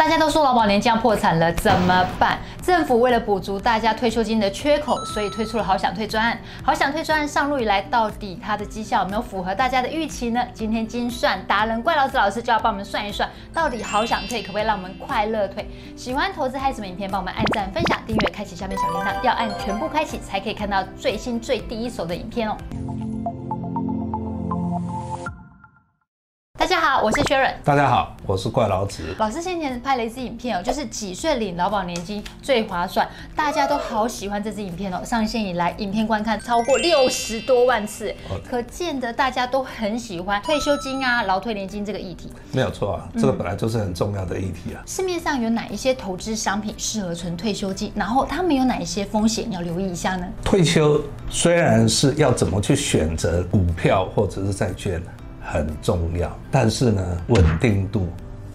大家都说劳保年将要破产了，怎么办？政府为了补足大家退休金的缺口，所以推出了好想退专案。好想退专案上路以来，到底它的绩效有没有符合大家的预期呢？今天精算达人怪老子老师就要帮我们算一算，到底好想退可不可以让我们快乐退？喜欢投资嗨什么影片，帮我们按赞、分享、订阅、开启下面小铃铛，要按全部开启才可以看到最新最第一手的影片哦。家好，我是 Sharon。大家好，我是怪老子。老师先前拍了一支影片哦，就是几岁领劳保年金最划算，大家都好喜欢这支影片哦。上线以来，影片观看超过六十多万次可见得大家都很喜欢退休金啊、劳退年金这个议题。没有错啊，这个本来就是很重要的议题啊。嗯、市面上有哪一些投资商品适合存退休金？然后他们有哪一些风险要留意一下呢？退休虽然是要怎么去选择股票或者是债券很重要，但是呢，稳定度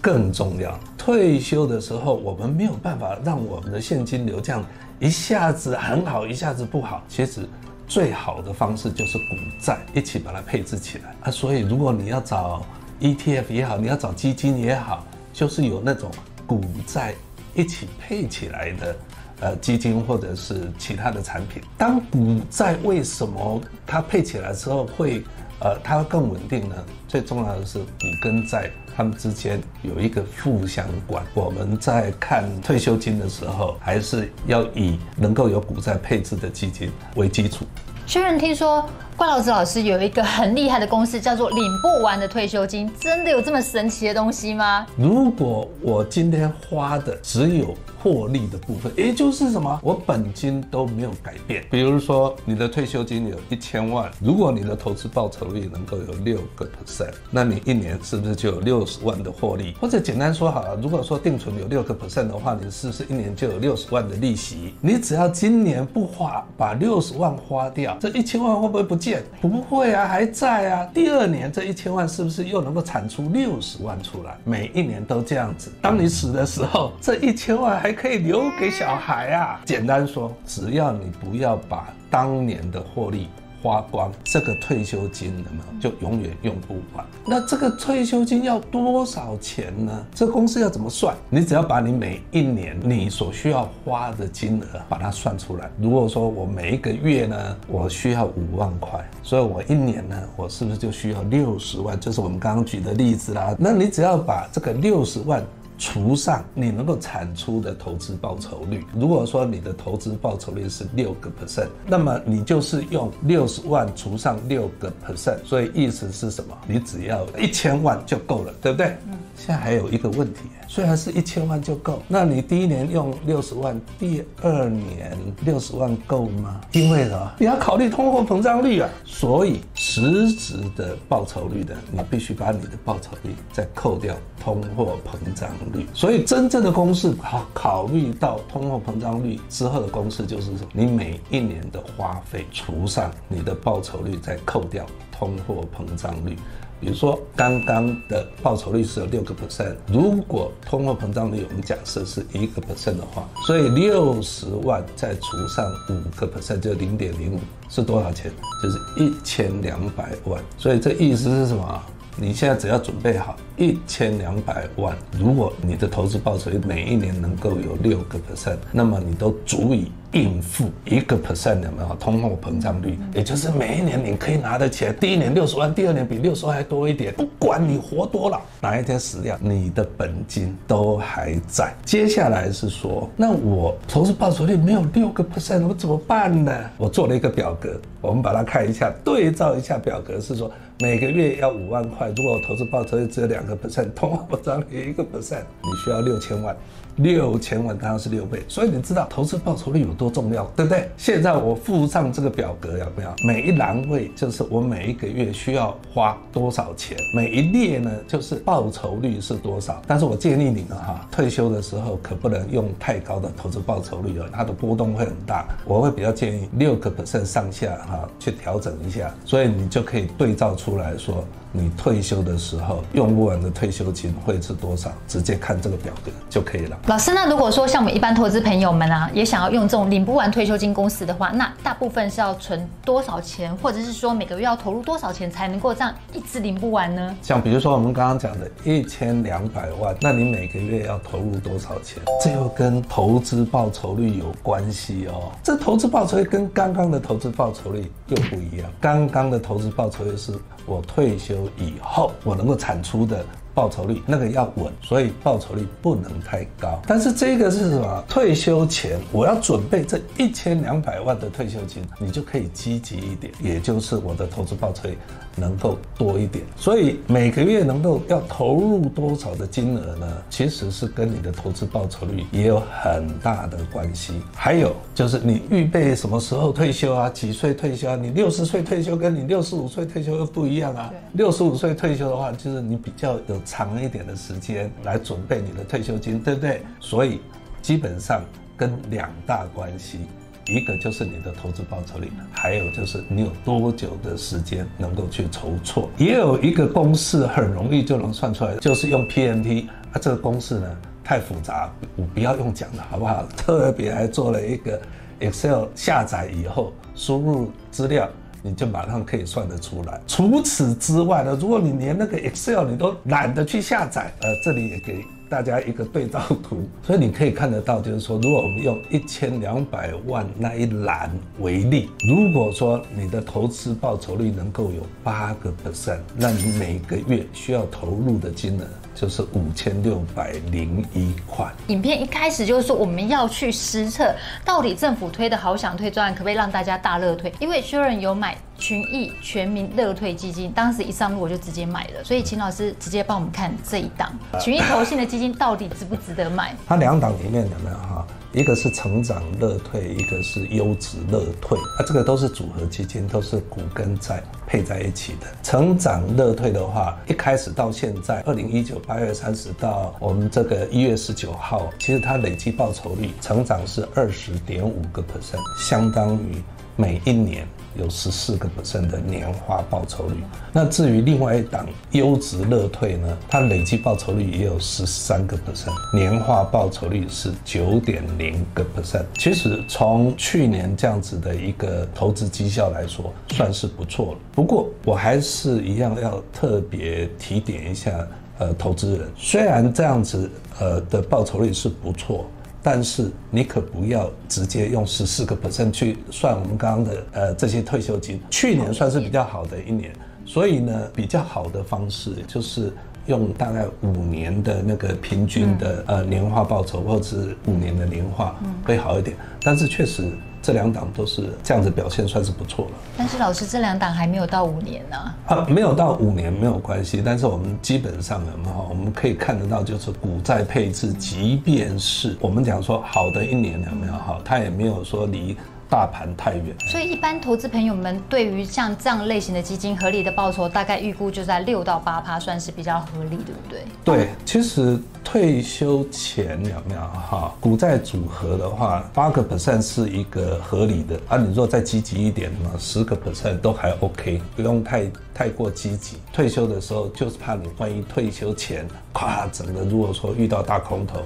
更重要。退休的时候，我们没有办法让我们的现金流这样一下子很好，一下子不好。其实最好的方式就是股债一起把它配置起来啊。所以，如果你要找 ETF 也好，你要找基金也好，就是有那种股债一起配起来的呃基金或者是其他的产品。当股债为什么它配起来之后会？呃，它更稳定呢。最重要的是股跟债，它们之间有一个负相关。我们在看退休金的时候，还是要以能够有股债配置的基金为基础。虽然听说怪老师老师有一个很厉害的公式，叫做领不完的退休金，真的有这么神奇的东西吗？如果我今天花的只有获利的部分，也就是什么，我本金都没有改变。比如说，你的退休金有一千万，如果你的投资报酬率能够有六个 percent，那你一年是不是就有六十万的获利？或者简单说好了，如果说定存有六个 percent 的话，你是不是一年就有六十万的利息？你只要今年不花，把六十万花掉，这一千万会不会不不会啊，还在啊。第二年这一千万是不是又能够产出六十万出来？每一年都这样子。当你死的时候，这一千万还。可以留给小孩啊！简单说，只要你不要把当年的获利花光，这个退休金呢就永远用不完。那这个退休金要多少钱呢？这公司要怎么算？你只要把你每一年你所需要花的金额把它算出来。如果说我每一个月呢，我需要五万块，所以我一年呢，我是不是就需要六十万？就是我们刚刚举的例子啦。那你只要把这个六十万。除上你能够产出的投资报酬率，如果说你的投资报酬率是六个 percent，那么你就是用六十万除上六个 percent，所以意思是什么？你只要一千万就够了，对不对？嗯。现在还有一个问题，虽然是一千万就够，那你第一年用六十万，第二年六十万够吗？因为呢，你要考虑通货膨胀率啊，所以实质的报酬率的，你必须把你的报酬率再扣掉通货膨胀率。所以真正的公式，考考虑到通货膨胀率之后的公式就是说，你每一年的花费除上你的报酬率，再扣掉通货膨胀率。比如说，刚刚的报酬率是有六个 percent，如果通货膨胀率我们假设是一个 percent 的话，所以六十万再除上五个 percent，就零点零五，是多少钱？就是一千两百万。所以这意思是什么？你现在只要准备好一千两百万，如果你的投资报酬率每一年能够有六个 percent，那么你都足以应付一个 percent 的没有通货膨胀率，也就是每一年你可以拿得起来，第一年六十万，第二年比六十万还多一点，不管你活多了，哪一天死掉，你的本金都还在。接下来是说，那我投资报酬率没有六个 percent，我怎么办呢？我做了一个表格，我们把它看一下，对照一下表格是说。每个月要五万块，如果我投资报酬只有两个 percent，通货膨胀率一个 percent，你需要六千万。六千万当然是六倍，所以你知道投资报酬率有多重要，对不对？现在我附上这个表格，有没有？每一栏位就是我每一个月需要花多少钱，每一列呢就是报酬率是多少。但是我建议你呢，哈，退休的时候可不能用太高的投资报酬率了，它的波动会很大。我会比较建议六个 percent 上下，哈，去调整一下，所以你就可以对照出来说。你退休的时候用不完的退休金会是多少，直接看这个表格就可以了。老师，那如果说像我们一般投资朋友们啊，也想要用这种领不完退休金公司的话，那大部分是要存多少钱，或者是说每个月要投入多少钱才能够这样一直领不完呢？像比如说我们刚刚讲的一千两百万，那你每个月要投入多少钱？这又跟投资报酬率有关系哦。这投资报酬率跟刚刚的投资报酬率又不一样。刚刚的投资报酬率是我退休以后我能够产出的。报酬率那个要稳，所以报酬率不能太高。但是这个是什么？退休前我要准备这一千两百万的退休金，你就可以积极一点，也就是我的投资报酬率能够多一点。所以每个月能够要投入多少的金额呢？其实是跟你的投资报酬率也有很大的关系。还有就是你预备什么时候退休啊？几岁退休啊？你六十岁退休跟你六十五岁退休又不一样啊。六十五岁退休的话，就是你比较有。长一点的时间来准备你的退休金，对不对？所以基本上跟两大关系，一个就是你的投资报酬率，还有就是你有多久的时间能够去筹措。也有一个公式很容易就能算出来，就是用 PMT 啊。这个公式呢太复杂，我不要用讲了，好不好？特别还做了一个 Excel 下载以后输入资料。你就马上可以算得出来。除此之外呢，如果你连那个 Excel 你都懒得去下载，呃，这里也给大家一个对照图，所以你可以看得到，就是说，如果我们用一千两百万那一栏为例，如果说你的投资报酬率能够有八个 percent，那你每个月需要投入的金额。就是五千六百零一块。影片一开始就是说我们要去实测，到底政府推的好想推专案可不可以让大家大乐推？因为 Sharon 有买群益全民乐退基金，当时一上路我就直接买了。所以秦老师直接帮我们看这一档群益投信的基金到底值不值得买？它两档里面有没有哈？一个是成长乐退，一个是优质乐退，啊，这个都是组合基金，都是股跟债配在一起的。成长乐退的话，一开始到现在，二零一九八月三十到我们这个一月十九号，其实它累计报酬率成长是二十点五个 percent，相当于每一年。有十四个 percent 的年化报酬率。那至于另外一档优质乐退呢，它累计报酬率也有十三个 percent，年化报酬率是九点零个 percent。其实从去年这样子的一个投资绩效来说，算是不错了。不过我还是一样要特别提点一下，呃，投资人虽然这样子呃的报酬率是不错。但是你可不要直接用十四个 percent 去算我们刚刚的呃这些退休金。去年算是比较好的一年，所以呢，比较好的方式就是用大概五年的那个平均的呃年化报酬，或者是五年的年化会好一点。但是确实。这两档都是这样子表现，算是不错了。但是老师，这两档还没有到五年呢？啊，没有到五年没有关系。但是我们基本上呢，哈，我们可以看得到，就是股债配置，即便是我们讲说好的一年有没有哈，它也没有说离。大盘太远，所以一般投资朋友们对于像这样类型的基金，合理的报酬大概预估就在六到八趴，算是比较合理，对不对？对，其实退休前有没有哈，股债组合的话，八个 percent 是一个合理的啊。你若再积极一点嘛，十个 percent 都还 OK，不用太太过积极。退休的时候就是怕你万一退休前，咵，整个如果说遇到大空头，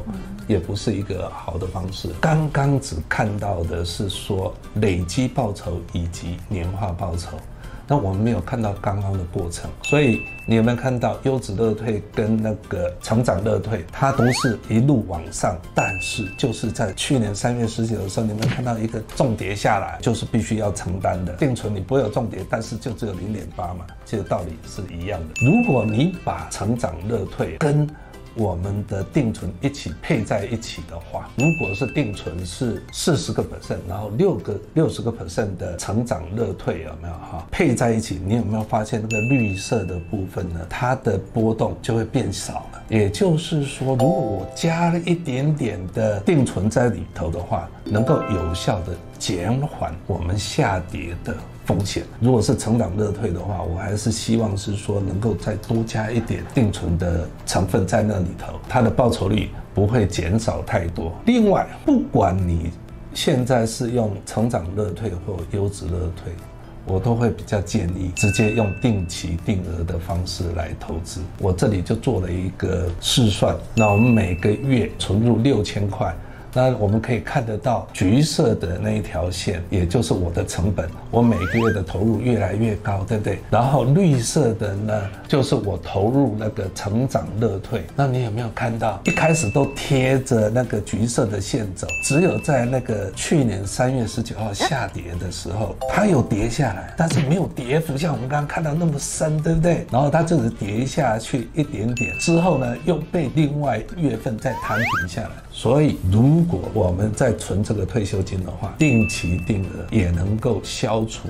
也不是一个好的方式。刚刚只看到的是说。累积报酬以及年化报酬，那我们没有看到刚刚的过程，所以你有没有看到优质乐退跟那个成长乐退，它都是一路往上，但是就是在去年三月十九的时候，你有没有看到一个重叠下来，就是必须要承担的。定存你不会有重叠，但是就只有零点八嘛，这个道理是一样的。如果你把成长乐退跟我们的定存一起配在一起的话，如果是定存是四十个 percent，然后六个六十个 percent 的成长乐退有没有哈？配在一起，你有没有发现那个绿色的部分呢？它的波动就会变少了。也就是说，如果我加了一点点的定存在里头的话，能够有效的减缓我们下跌的。风险，如果是成长乐退的话，我还是希望是说能够再多加一点定存的成分在那里头，它的报酬率不会减少太多。另外，不管你现在是用成长乐退或优质乐退，我都会比较建议直接用定期定额的方式来投资。我这里就做了一个试算，那我们每个月存入六千块。那我们可以看得到橘色的那一条线，也就是我的成本，我每个月的投入越来越高，对不对？然后绿色的呢，就是我投入那个成长乐退。那你有没有看到，一开始都贴着那个橘色的线走，只有在那个去年三月十九号下跌的时候，它有跌下来，但是没有跌幅像我们刚刚看到那么深，对不对？然后它就是跌下去一点点，之后呢又被另外月份再摊平下来。所以如如果我们在存这个退休金的话，定期定额也能够消除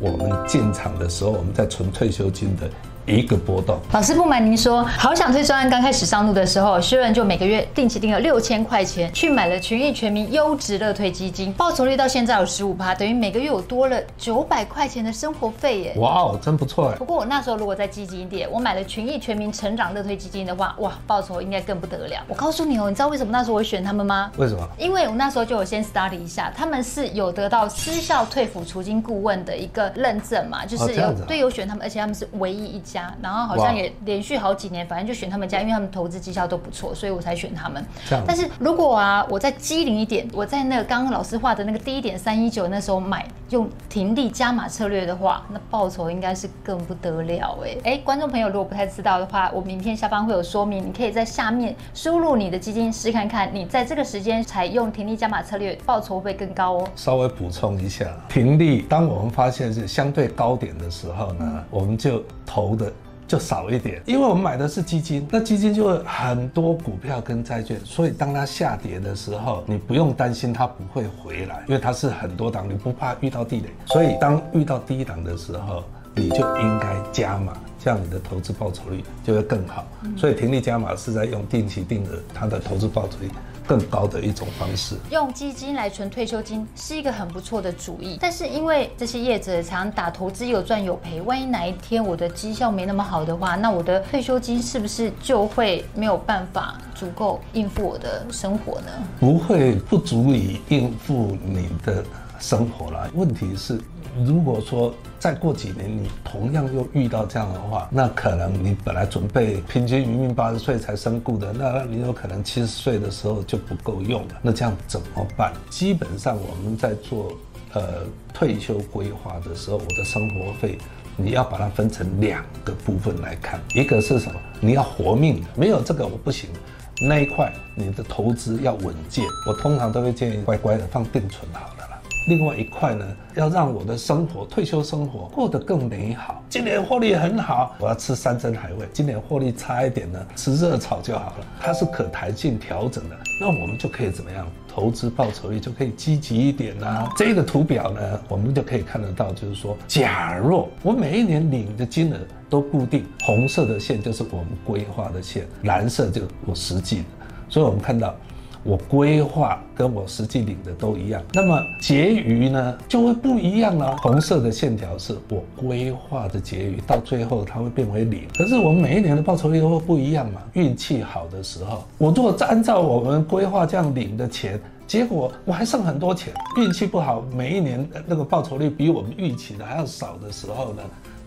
我们进场的时候我们在存退休金的。一个波动。老师不瞒您说，好想退专案刚开始上路的时候，学员就每个月定期定额六千块钱去买了群益全民优质乐退基金，报酬率到现在有十五趴，等于每个月有多了九百块钱的生活费耶！哇哦，真不错哎。不过我那时候如果再积极一点，我买了群益全民成长乐退基金的话，哇，报酬应该更不得了。我告诉你哦，你知道为什么那时候我选他们吗？为什么？因为我那时候就有先 study 一下，他们是有得到私校退辅除金顾问的一个认证嘛，就是有对有选他们，而且他们是唯一一家。然后好像也连续好几年，反正就选他们家，因为他们投资绩效都不错，所以我才选他们。但是如果啊，我再机灵一点，我在那个刚刚老师画的那个低点三一九那时候买，用停利加码策略的话，那报酬应该是更不得了哎哎，观众朋友如果不太知道的话，我们影片下方会有说明，你可以在下面输入你的基金试看看，你在这个时间采用停利加码策略，报酬会更高哦。稍微补充一下，停利，当我们发现是相对高点的时候呢，我们就投的。就少一点，因为我们买的是基金，那基金就会很多股票跟债券，所以当它下跌的时候，你不用担心它不会回来，因为它是很多档，你不怕遇到地雷。所以当遇到低档的时候，你就应该加码，这样你的投资报酬率就会更好。所以停利加码是在用定期定额，它的投资报酬率。更高的一种方式，用基金来存退休金是一个很不错的主意。但是因为这些业者常打投资有赚有赔，万一哪一天我的绩效没那么好的话，那我的退休金是不是就会没有办法足够应付我的生活呢？不会，不足以应付你的生活啦。问题是。如果说再过几年你同样又遇到这样的话，那可能你本来准备平均余命八十岁才身故的，那你有可能七十岁的时候就不够用了。那这样怎么办？基本上我们在做呃退休规划的时候，我的生活费你要把它分成两个部分来看，一个是什么？你要活命的，没有这个我不行。那一块你的投资要稳健，我通常都会建议乖乖的放定存好了。另外一块呢，要让我的生活、退休生活过得更美好。今年获利很好，我要吃山珍海味；今年获利差一点呢，吃热炒就好了。它是可弹性调整的，那我们就可以怎么样？投资报酬率就可以积极一点啦。这个图表呢，我们就可以看得到，就是说，假若我每一年领的金额都固定，红色的线就是我们规划的线，蓝色就我实际的。所以我们看到。我规划跟我实际领的都一样，那么结余呢就会不一样了。红色的线条是我规划的结余，到最后它会变为零。可是我们每一年的报酬率都会不一样嘛。运气好的时候，我如果按照我们规划这样领的钱，结果我还剩很多钱。运气不好，每一年那个报酬率比我们预期的还要少的时候呢，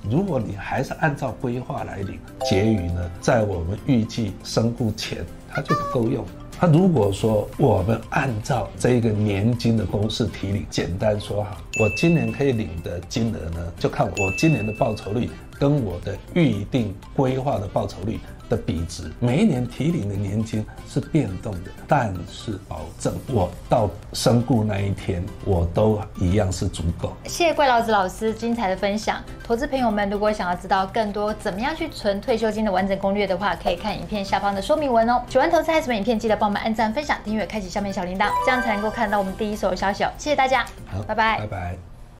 如果你还是按照规划来领，结余呢，在我们预计身故前，它就不够用。那如果说我们按照这个年金的公式提领，简单说哈，我今年可以领的金额呢，就看我今年的报酬率跟我的预定规划的报酬率的比值，每一年提领的年金是变动的，但是保证我到身故那一天，我都一样是足够。谢谢怪老子老师精彩的分享。投资朋友们，如果想要知道更多怎么样去存退休金的完整攻略的话，可以看影片下方的说明文哦。喜欢投资孩子们影片，记得帮我们按赞、分享、订阅、开启下面小铃铛，这样才能够看到我们第一手的消息哦。谢谢大家，好，拜拜，拜拜。